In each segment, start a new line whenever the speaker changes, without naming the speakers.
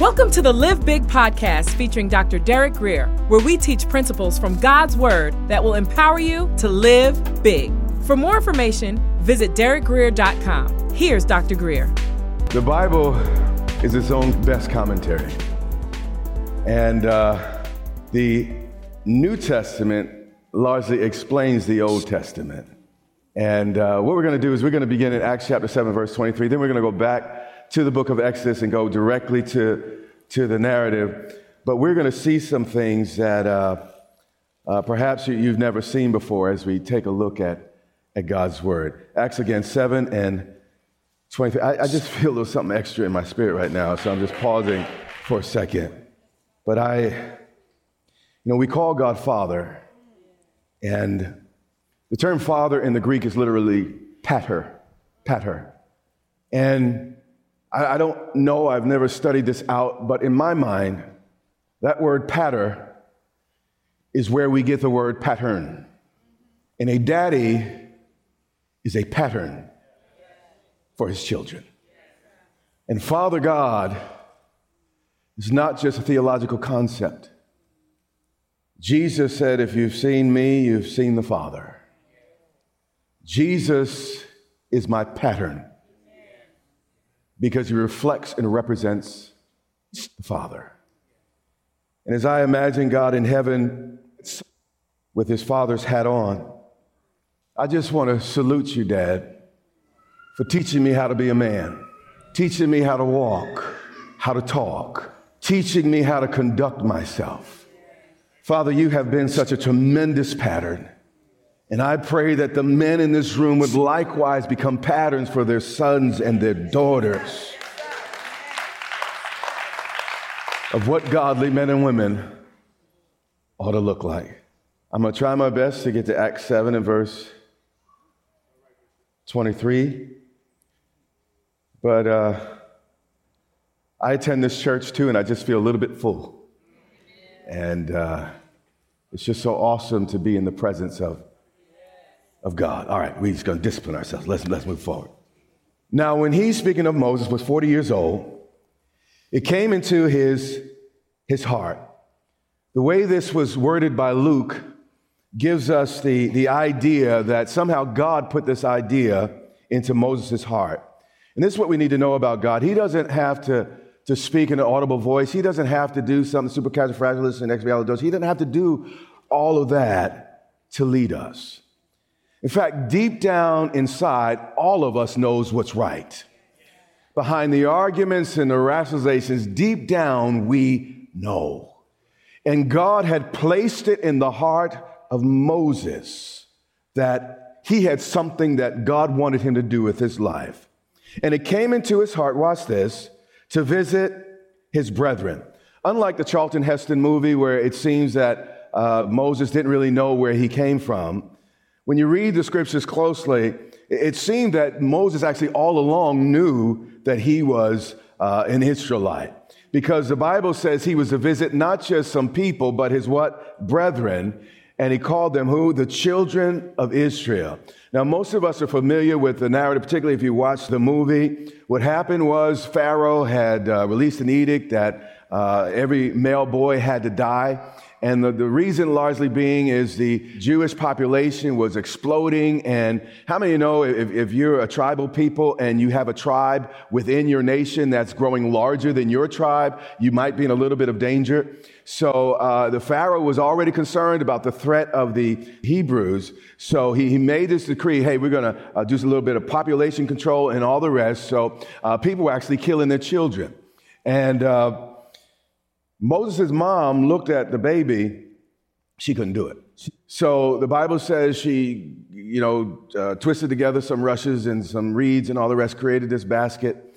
Welcome to the Live Big podcast featuring Dr. Derek Grier, where we teach principles from God's Word that will empower you to live big. For more information, visit derekgrier.com. Here's Dr. Grier.
The Bible is its own best commentary. And uh, the New Testament largely explains the Old Testament. And uh, what we're going to do is we're going to begin in Acts chapter 7, verse 23. Then we're going to go back to the book of Exodus and go directly to, to the narrative. But we're going to see some things that uh, uh, perhaps you, have never seen before as we take a look at, at God's word. Acts again, 7 and 23. I, I just feel a little something extra in my spirit right now, so I'm just pausing for a second. But I, you know, we call God Father, and the term father in the Greek is literally pater, pater. And I, I don't know, I've never studied this out, but in my mind, that word patter is where we get the word pattern. And a daddy is a pattern for his children. And Father God is not just a theological concept. Jesus said, If you've seen me, you've seen the Father. Jesus is my pattern because he reflects and represents the Father. And as I imagine God in heaven with his Father's hat on, I just want to salute you, Dad, for teaching me how to be a man, teaching me how to walk, how to talk, teaching me how to conduct myself. Father, you have been such a tremendous pattern. And I pray that the men in this room would likewise become patterns for their sons and their daughters of what godly men and women ought to look like. I'm going to try my best to get to Acts 7 and verse 23. But uh, I attend this church too, and I just feel a little bit full. And uh, it's just so awesome to be in the presence of of God. All right, we're just going to discipline ourselves. Let's, let's move forward. Now, when he's speaking of Moses, was 40 years old, it came into his, his heart. The way this was worded by Luke gives us the, the idea that somehow God put this idea into Moses' heart. And this is what we need to know about God. He doesn't have to, to speak in an audible voice. He doesn't have to do something super casual, supercalifragilistic and expialidocious. He doesn't have to do all of that to lead us. In fact, deep down inside, all of us knows what's right. Behind the arguments and the rationalizations, deep down, we know. And God had placed it in the heart of Moses that he had something that God wanted him to do with his life. And it came into his heart, watch this, to visit his brethren. Unlike the Charlton Heston movie, where it seems that uh, Moses didn't really know where he came from, when you read the scriptures closely, it seemed that Moses actually all along knew that he was uh, an Israelite. Because the Bible says he was to visit not just some people, but his what? Brethren. And he called them who? The children of Israel. Now, most of us are familiar with the narrative, particularly if you watch the movie. What happened was Pharaoh had uh, released an edict that uh, every male boy had to die. And the, the reason largely being is the Jewish population was exploding. And how many you know if, if you're a tribal people and you have a tribe within your nation that's growing larger than your tribe, you might be in a little bit of danger. So uh, the Pharaoh was already concerned about the threat of the Hebrews. So he, he made this decree hey, we're going to uh, do a little bit of population control and all the rest. So uh, people were actually killing their children. And uh, Moses' mom looked at the baby, she couldn't do it. So the Bible says she, you know, uh, twisted together some rushes and some reeds and all the rest, created this basket,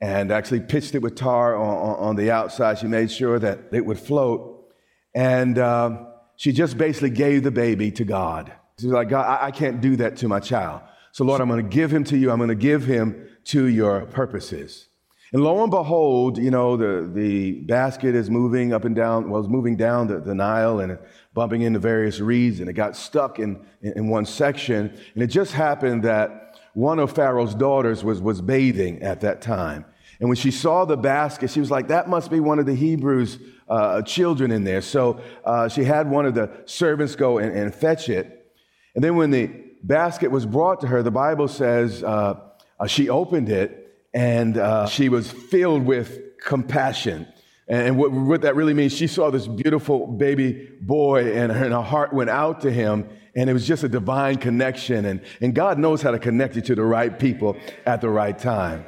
and actually pitched it with tar on, on the outside. She made sure that it would float. And uh, she just basically gave the baby to God. She's like, God, I, I can't do that to my child. So, Lord, I'm going to give him to you. I'm going to give him to your purposes. And lo and behold, you know, the, the basket is moving up and down, well, it's moving down the, the Nile and bumping into various reeds, and it got stuck in, in, in one section. And it just happened that one of Pharaoh's daughters was, was bathing at that time. And when she saw the basket, she was like, that must be one of the Hebrews' uh, children in there. So uh, she had one of the servants go and, and, fetch it. And then when the basket was brought to her, the Bible says uh, uh she opened it and uh, she was filled with compassion. And what, what, that really means, she saw this beautiful baby boy and her, and her heart went out to him. And it was just a divine connection. And, and God knows how to connect you to the right people at the right time.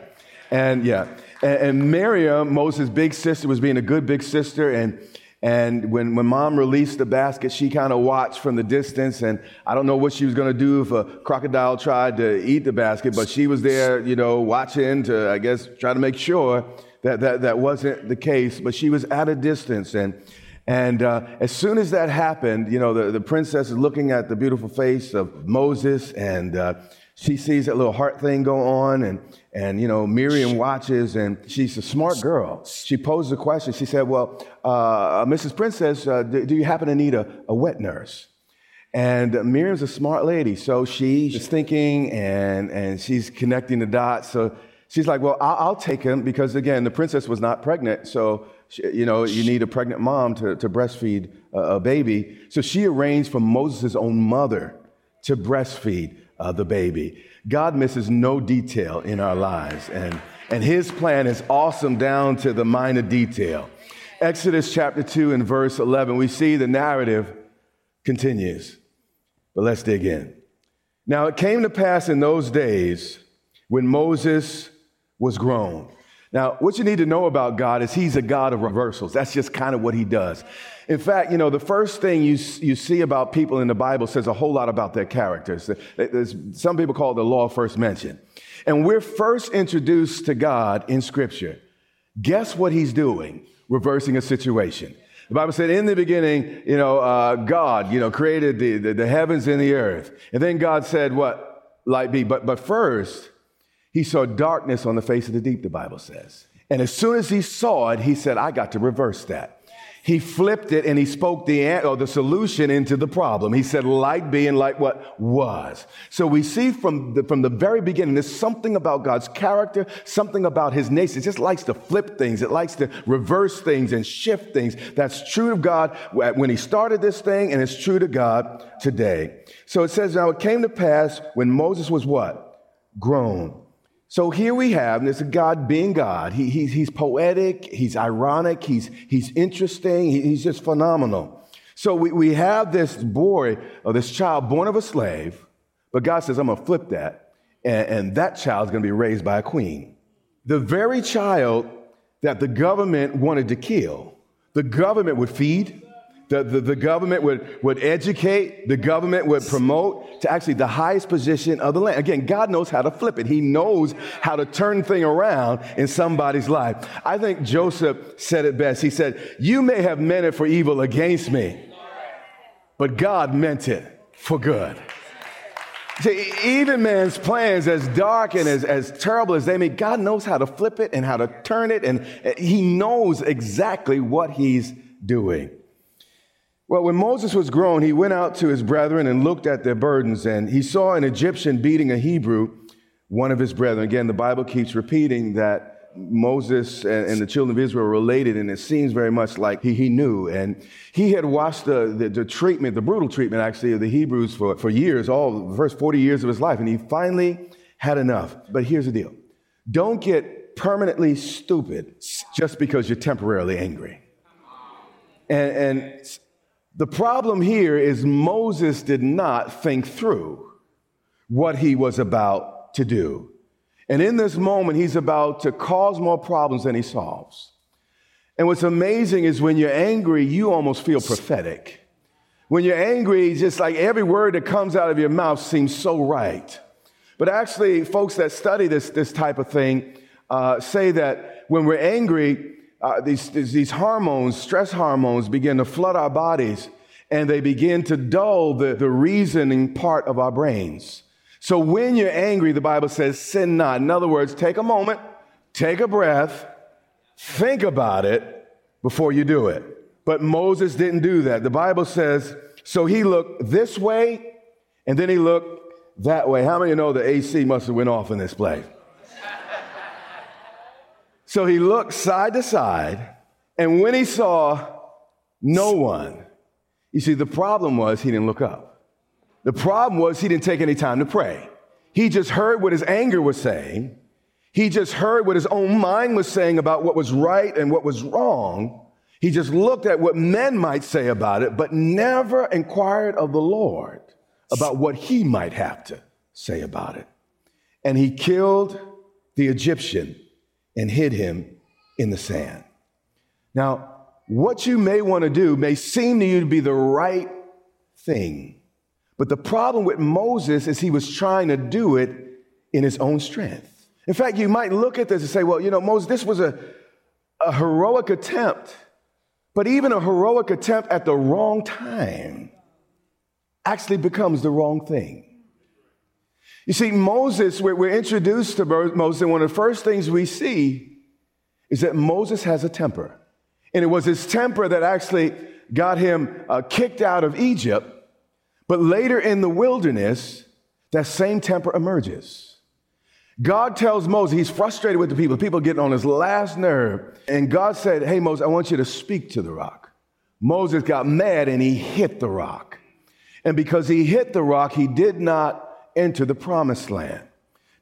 And yeah, and, and Miriam, Moses' big sister, was being a good big sister. And, and when, when mom released the basket, she kind of watched from the distance. And I don't know what she was going to do if a crocodile tried to eat the basket, but she was there, you know, watching to, I guess, try to make sure that that, that wasn't the case. But she was at a distance. And, and uh, as soon as that happened, you know, the, the princess is looking at the beautiful face of Moses and uh, she sees that little heart thing go on and, and you know miriam watches and she's a smart girl. she poses a question. She said well uh, mrs princess uh, do, do, you happen to need a, a wet nurse? And miriam's a smart lady so she's thinking and, and she's connecting the dots. So she's like well i'll, I'll take him because again the princess was not pregnant so she, you know you need a pregnant mom to, to breastfeed a, a baby. So she arranged for moses' own mother to breastfeed uh, the baby. God misses no detail in our lives, and, and His plan is awesome down to the minor detail. Exodus chapter 2 and verse 11, we see the narrative continues. But let's dig in. Now it came to pass in those days when Moses was grown. Now, what you need to know about God is He's a God of reversals. That's just kind of what He does. In fact, you know, the first thing you, you see about people in the Bible says a whole lot about their characters. There's, some people call it the law of first mention. And we're first introduced to God in Scripture. Guess what He's doing? Reversing a situation. The Bible said, in the beginning, you know, uh, God, you know, created the, the, the heavens and the earth. And then God said, what? Light be. But, but first, He saw darkness on the face of the deep, the Bible says. And as soon as He saw it, He said, I got to reverse that he flipped it and he spoke the, or the solution into the problem. He said, light being like what was. So we see from the, from the very beginning, there's something about God's character, something about his nature. It just likes to flip things. It likes to reverse things and shift things. That's true of God when he started this thing and it's true to God today. So it says, now it came to pass when Moses was what? Grown so here we have this God being God. He, he, he's poetic, he's ironic, he's, he's interesting, he, he's just phenomenal. So we, we have this boy or this child born of a slave, but God says, I'm going to flip that, and, and that child's going to be raised by a queen. The very child that the government wanted to kill, the government would feed, the, the, the, government would, would educate, the government would promote to actually the highest position of the land. Again, God knows how to flip it. He knows how to turn thing around in somebody's life. I think Joseph said it best. He said, You may have meant it for evil against me, but God meant it for good. See, even man's plans, as dark and as, as terrible as they may, God knows how to flip it and how to turn it, and eh, He knows exactly what He's doing. Well, when Moses was grown, he went out to his brethren and looked at their burdens, and he saw an Egyptian beating a Hebrew, one of his brethren. Again, the Bible keeps repeating that Moses and, and the children of Israel were related, and it seems very much like he, he knew. And he had watched the, the, the, treatment, the brutal treatment actually, of the Hebrews for, for years, all the first 40 years of his life, and he finally had enough. But here's the deal don't get permanently stupid just because you're temporarily angry. And, and the problem here is Moses did not think through what he was about to do. And in this moment, he's about to cause more problems than he solves. And what's amazing is when you're angry, you almost feel prophetic. When you're angry, just like every word that comes out of your mouth seems so right. But actually, folks that study this, this type of thing uh, say that when we're angry, uh, these, these hormones, stress hormones, begin to flood our bodies and they begin to dull the, the reasoning part of our brains. So when you're angry, the Bible says, sin not. In other words, take a moment, take a breath, think about it before you do it. But Moses didn't do that. The Bible says, so he looked this way and then he looked that way. How many know the AC must have went off in this place? So he looked side to side, and when he saw no one, you see, the problem was he didn't look up. The problem was he didn't take any time to pray. He just heard what his anger was saying. He just heard what his own mind was saying about what was right and what was wrong. He just looked at what men might say about it, but never inquired of the Lord about what he might have to say about it. And he killed the Egyptian and hid him in the sand. Now, what you may want to do may seem to you to be the right thing. But the problem with Moses is he was trying to do it in his own strength. In fact, you might look at this and say, well, you know, Moses, this was a, a heroic attempt, but even a heroic attempt at the wrong time actually becomes the wrong thing. You see, Moses, we're, introduced to Moses, and one of the first things we see is that Moses has a temper. And it was his temper that actually got him uh, kicked out of Egypt. But later in the wilderness, that same temper emerges. God tells Moses, he's frustrated with the people. People getting on his last nerve. And God said, Hey, Moses, I want you to speak to the rock. Moses got mad and he hit the rock. And because he hit the rock, he did not enter the promised land.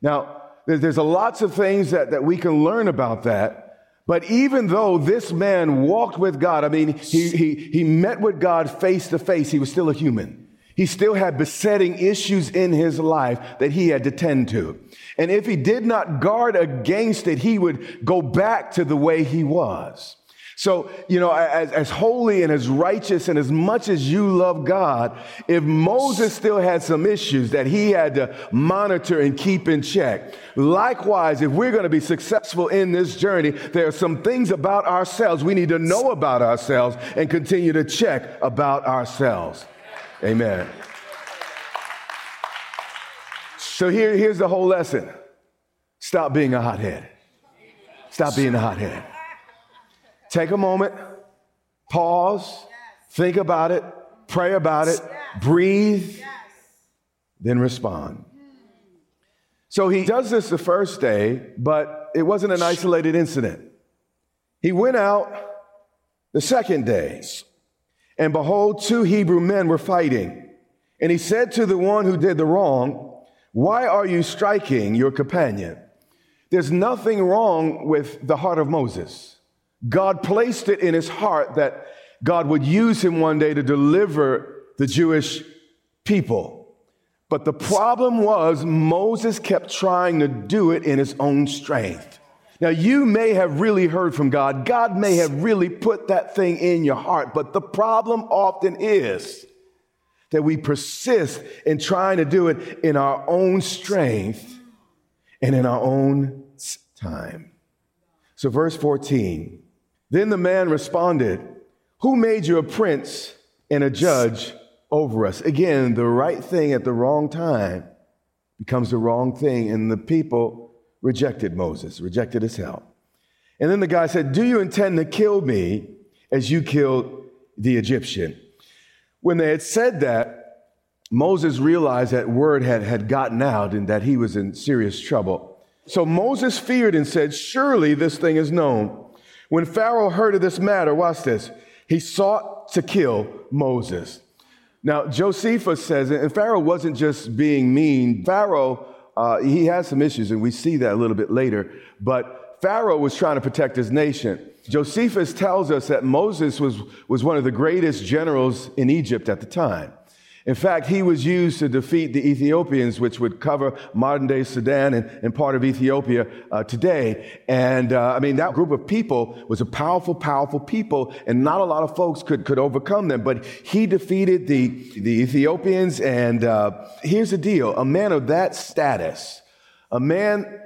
Now, there's a lots of things that, that we can learn about that. But even though this man walked with God, I mean, he, he, he met with God face to face, he was still a human. He still had besetting issues in his life that he had to tend to. And if he did not guard against it, he would go back to the way he was. So, you know, as, as holy and as righteous and as much as you love God, if Moses still had some issues that he had to monitor and keep in check, likewise, if we're going to be successful in this journey, there are some things about ourselves we need to know about ourselves and continue to check about ourselves. Amen. So here, here's the whole lesson. Stop being a hothead. Stop being a hothead. Take a moment, pause, think about it, pray about it, breathe, then respond. So he does this the first day, but it wasn't an isolated incident. He went out the second day, and behold, two Hebrew men were fighting. And he said to the one who did the wrong, Why are you striking your companion? There's nothing wrong with the heart of Moses. God placed it in his heart that God would use him one day to deliver the Jewish people. But the problem was Moses kept trying to do it in his own strength. Now, you may have really heard from God. God may have really put that thing in your heart. But the problem often is that we persist in trying to do it in our own strength and in our own time. So, verse 14 then the man responded, Who made you a prince and a judge over us? Again, the right thing at the wrong time becomes the wrong thing, and the people rejected Moses, rejected his help. And then the guy said, Do you intend to kill me as you killed the Egyptian? When they had said that, Moses realized that word had, had gotten out and that he was in serious trouble. So Moses feared and said, Surely this thing is known. When Pharaoh heard of this matter, watch this, he sought to kill Moses. Now, Josephus says, and Pharaoh wasn't just being mean. Pharaoh, uh, he has some issues, and we see that a little bit later. But Pharaoh was trying to protect his nation. Josephus tells us that Moses was, was one of the greatest generals in Egypt at the time. In fact, he was used to defeat the Ethiopians, which would cover modern day Sudan and, and part of Ethiopia uh, today. And uh, I mean, that group of people was a powerful, powerful people, and not a lot of folks could, could overcome them. But he defeated the, the Ethiopians. And uh, here's the deal a man of that status, a man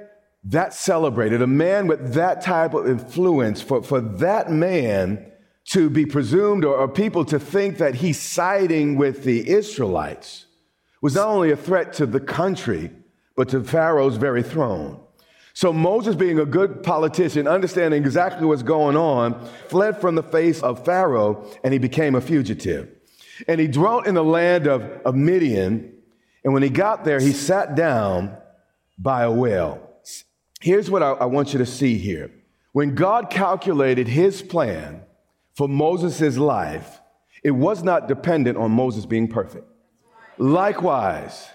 that celebrated, a man with that type of influence, for, for that man, to be presumed or, or people to think that he's siding with the Israelites was not only a threat to the country, but to Pharaoh's very throne. So Moses, being a good politician, understanding exactly what's going on, fled from the face of Pharaoh and he became a fugitive. And he dwelt in the land of, of Midian. And when he got there, he sat down by a well. Here's what I, I want you to see here. When God calculated his plan for Moses' life, it was not dependent on Moses being perfect. Likewise,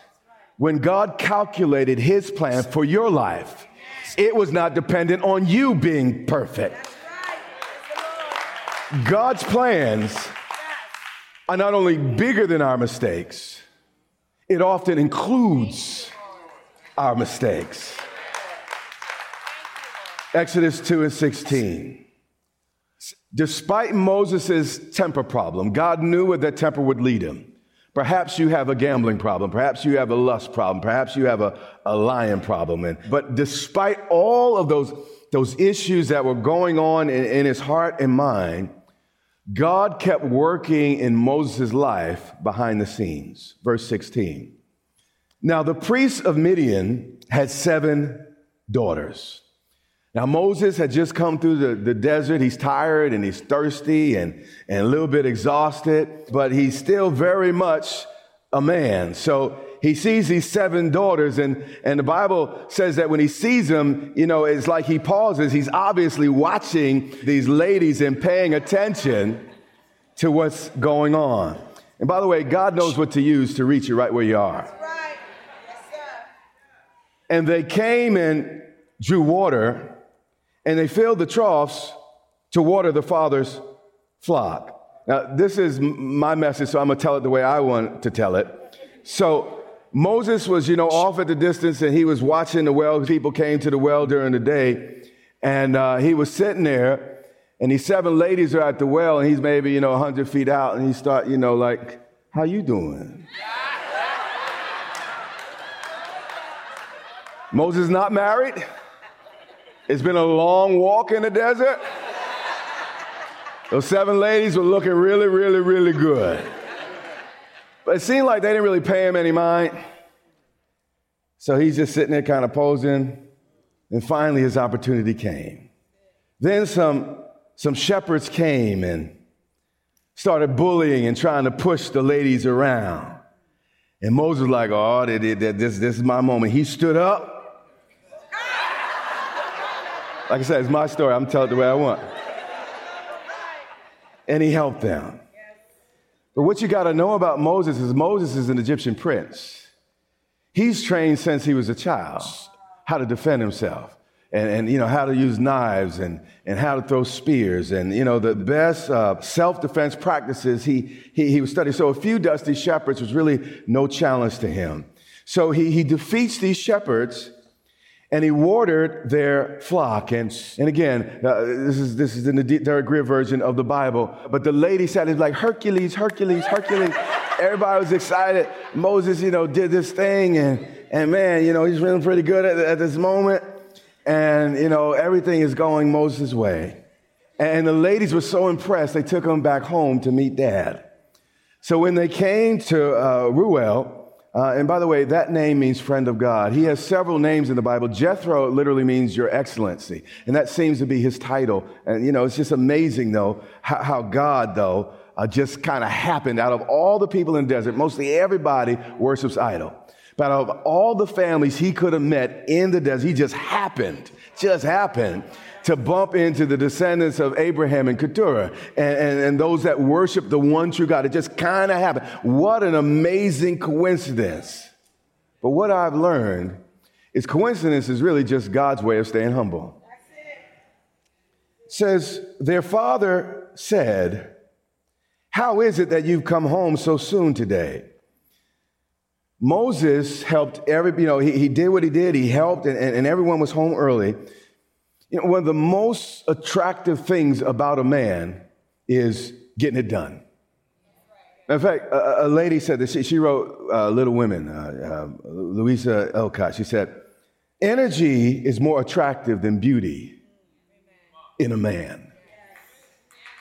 when God calculated his plan for your life, it was not dependent on you being perfect. God's plans are not only bigger than our mistakes, it often includes our mistakes. Exodus 2 and 16. Despite Moses' temper problem, God knew where that temper would lead him. Perhaps you have a gambling problem. Perhaps you have a lust problem. Perhaps you have a, a lying problem. And, but despite all of those, those issues that were going on in, in his heart and mind, God kept working in Moses' life behind the scenes. Verse 16. Now, the priests of Midian had seven daughters. Now, Moses had just come through the, the desert. He's tired and he's thirsty and, and a little bit exhausted, but he's still very much a man. So he sees these seven daughters, and, and the Bible says that when he sees them, you know, it's like he pauses. He's obviously watching these ladies and paying attention to what's going on. And by the way, God knows what to use to reach you right where you are. Right. Yes, and they came and drew water and they filled the troughs to water the father's flock. Now, this is my message, so I'm going to tell it the way I want to tell it. So, Moses was, you know, off at the distance and he was watching the well. People came to the well during the day and uh, he was sitting there and these seven ladies are at the well and he's maybe, you know, 100 feet out and he start, you know, like, how you doing? Moses not married. It's been a long walk in the desert. Those seven ladies were looking really, really, really good. But it seemed like they didn't really pay him any mind. So he's just sitting there kind of posing. And finally, his opportunity came. Then some, some shepherds came and started bullying and trying to push the ladies around. And Moses was like, oh, this, this is my moment. He stood up like I said, it's my story. I'm telling it the way I want. And he helped them. But what you got to know about Moses is Moses is an Egyptian prince. He's trained since he was a child how to defend himself and, and you know how to use knives and, and how to throw spears and you know the best uh, self-defense practices he, he, he was studying so a few dusty shepherds was really no challenge to him so he, he defeats these shepherds and he watered their flock. And, and again, uh, this, is, this is in the Derek Grier version of the Bible. But the lady said, it's like Hercules, Hercules, Hercules. Everybody was excited. Moses, you know, did this thing. And, and man, you know, he's feeling pretty good at, at this moment. And, you know, everything is going Moses' way. And the ladies were so impressed, they took him back home to meet dad. So when they came to uh, Reuel, uh, and by the way, that name means friend of God. He has several names in the Bible. Jethro literally means your excellency. And that seems to be his title. And, you know, it's just amazing, though, how, how God, though, uh, just kind of happened out of all the people in the desert. Mostly everybody worships idol. But out of all the families he could have met in the desert, he just happened, just happened to bump into the descendants of Abraham and Keturah and, and, and those that worship the one true God. It just kind of happened. What an amazing coincidence. But what I've learned is coincidence is really just God's way of staying humble. It says, Their father said, How is it that you've come home so soon today? Moses helped every, you know, he, he did what he did. He helped, and, and, and everyone was home early. You know, one of the most attractive things about a man is getting it done. In fact, a, a lady said this. She, she wrote uh, Little Women, uh, uh, Louisa Alcott. She said, Energy is more attractive than beauty in a man.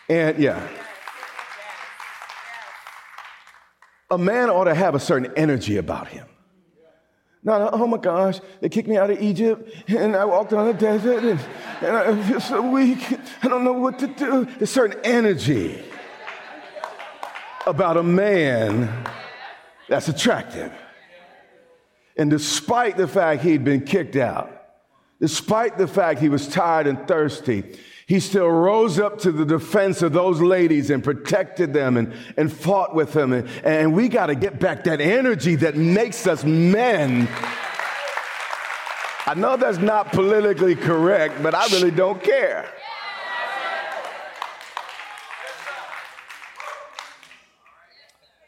And yeah. A man ought to have a certain energy about him. Not, oh my gosh, they kicked me out of Egypt and I walked on the desert and, and I feel so weak. I don't know what to do. There's certain energy about a man that's attractive. And despite the fact he'd been kicked out, despite the fact he was tired and thirsty, he still rose up to the defense of those ladies and protected them and, and fought with them. And, and we got to get back that energy that makes us men. I know that's not politically correct, but I really don't care.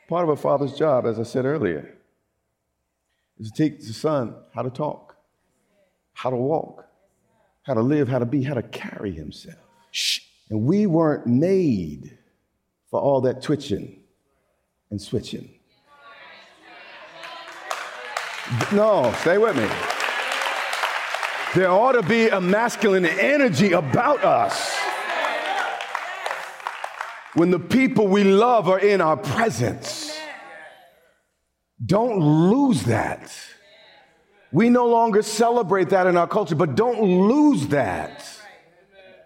Part of a father's job, as I said earlier, is to teach the son how to talk, how to walk, how to live, how to be, how to carry himself. And we weren't made for all that twitching and switching. No, stay with me. There ought to be a masculine energy about us when the people we love are in our presence. Don't lose that. We no longer celebrate that in our culture, but don't lose that.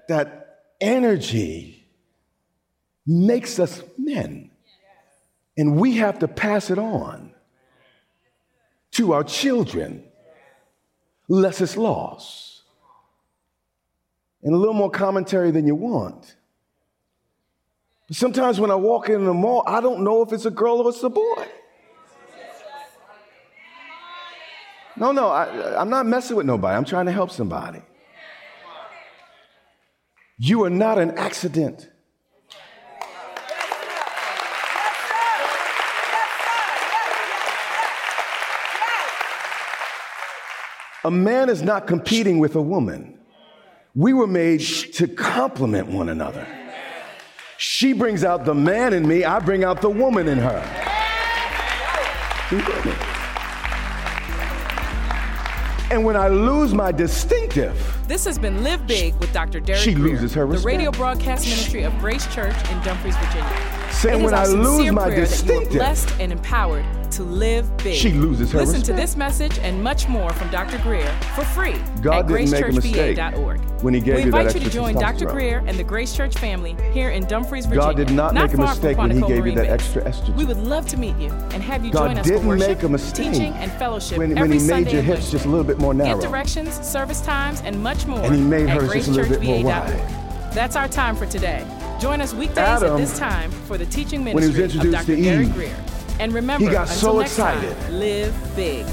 That energy makes us men. And we have to pass it on to our children, lest it's lost. And a little more commentary than you want. Sometimes when I walk in the mall, I don't know if it's a girl or it's a boy. No, no, I, I'm not messing with nobody. I'm trying to help somebody. You are not an accident. A man is not competing with a woman. We were made to complement one another. She brings out the man in me, I bring out the woman in her. And when I lose my distinctive,
This has been Live Big with Dr. Derek
She
Grier,
loses her
the radio broadcast ministry of Grace Church in Dumfries, Virginia.
Saying when I lose my
prayer that you are
distinctive,
blessed and empowered to live big.
She loses her
Listen to this message and much more from Dr. Grier for free
God
at
didn't make a mistake
gracechurchva.org.
when he gave
we
you that
invite you to join Dr. Grier and the Grace Church family here in Dumfries, Virginia.
God did not make a mistake when he gave you that extra estrogen.
We would love to meet you and have you
God
join us for worship,
make a
teaching, and fellowship
when,
every
when he
Sunday
made your hips just a little bit more narrow.
Get directions, service times, and much more
And he made hers just a little bit more
gracechurchva.org. That's our time for today. Join us weekdays
Adam,
at this time for the teaching
when he was
ministry of Dr.
Eve,
Grier. And remember,
he got so excited.
time, live big.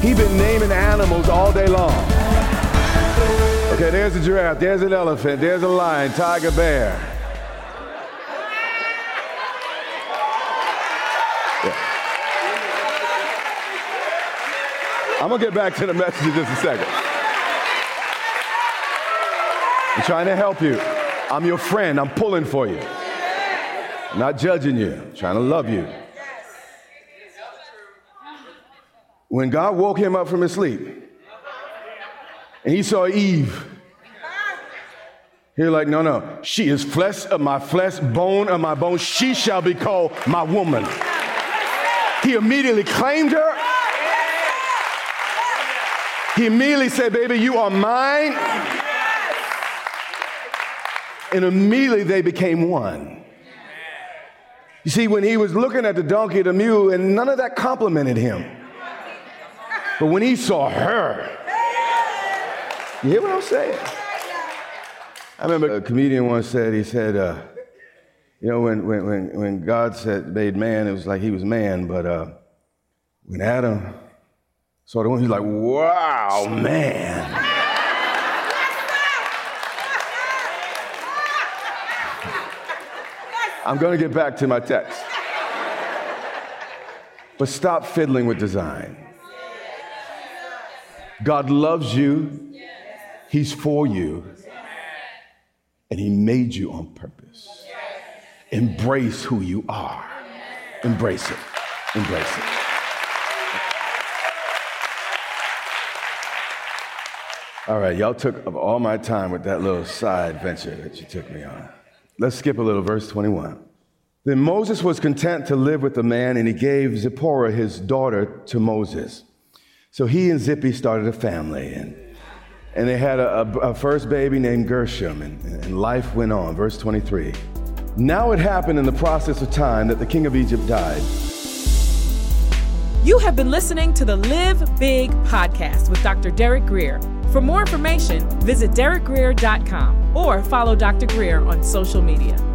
He been naming animals all day long. Okay, there's a giraffe, there's an elephant, there's a lion, tiger, bear. Yeah. I'm gonna get back to the message in just a second. I'm trying to help you. I'm your friend. I'm pulling for you. I'm not judging you. I'm trying to love you. when God woke him up from his sleep and he saw Eve, he was like, No, no, she is flesh of my flesh, bone of my bone. She shall be called my woman. He immediately claimed her. He immediately said, Baby, you are mine. And immediately they became one. You see, when he was looking at the donkey, the mule, and none of that complimented him. But when he saw her, you hear what I'm saying? I remember a comedian once said, he said, uh, you know, when, when, when, when God said, made man, it was like he was man, but uh, when Adam saw the woman, he was like, wow, man. I'm going to get back to my text. But stop fiddling with design. God loves you, He's for you, and He made you on purpose. Embrace who you are. Embrace it. Embrace it. All right, y'all took up all my time with that little side venture that you took me on. Let's skip a little, verse 21. Then Moses was content to live with the man, and he gave Zipporah, his daughter, to Moses. So he and Zippy started a family, and, and they had a, a, a first baby named Gershom, and, and life went on. Verse 23. Now it happened in the process of time that the king of Egypt died.
You have been listening to the Live Big podcast with Dr. Derek Grier. For more information, visit derekgrier.com or follow Dr. Grier on social media.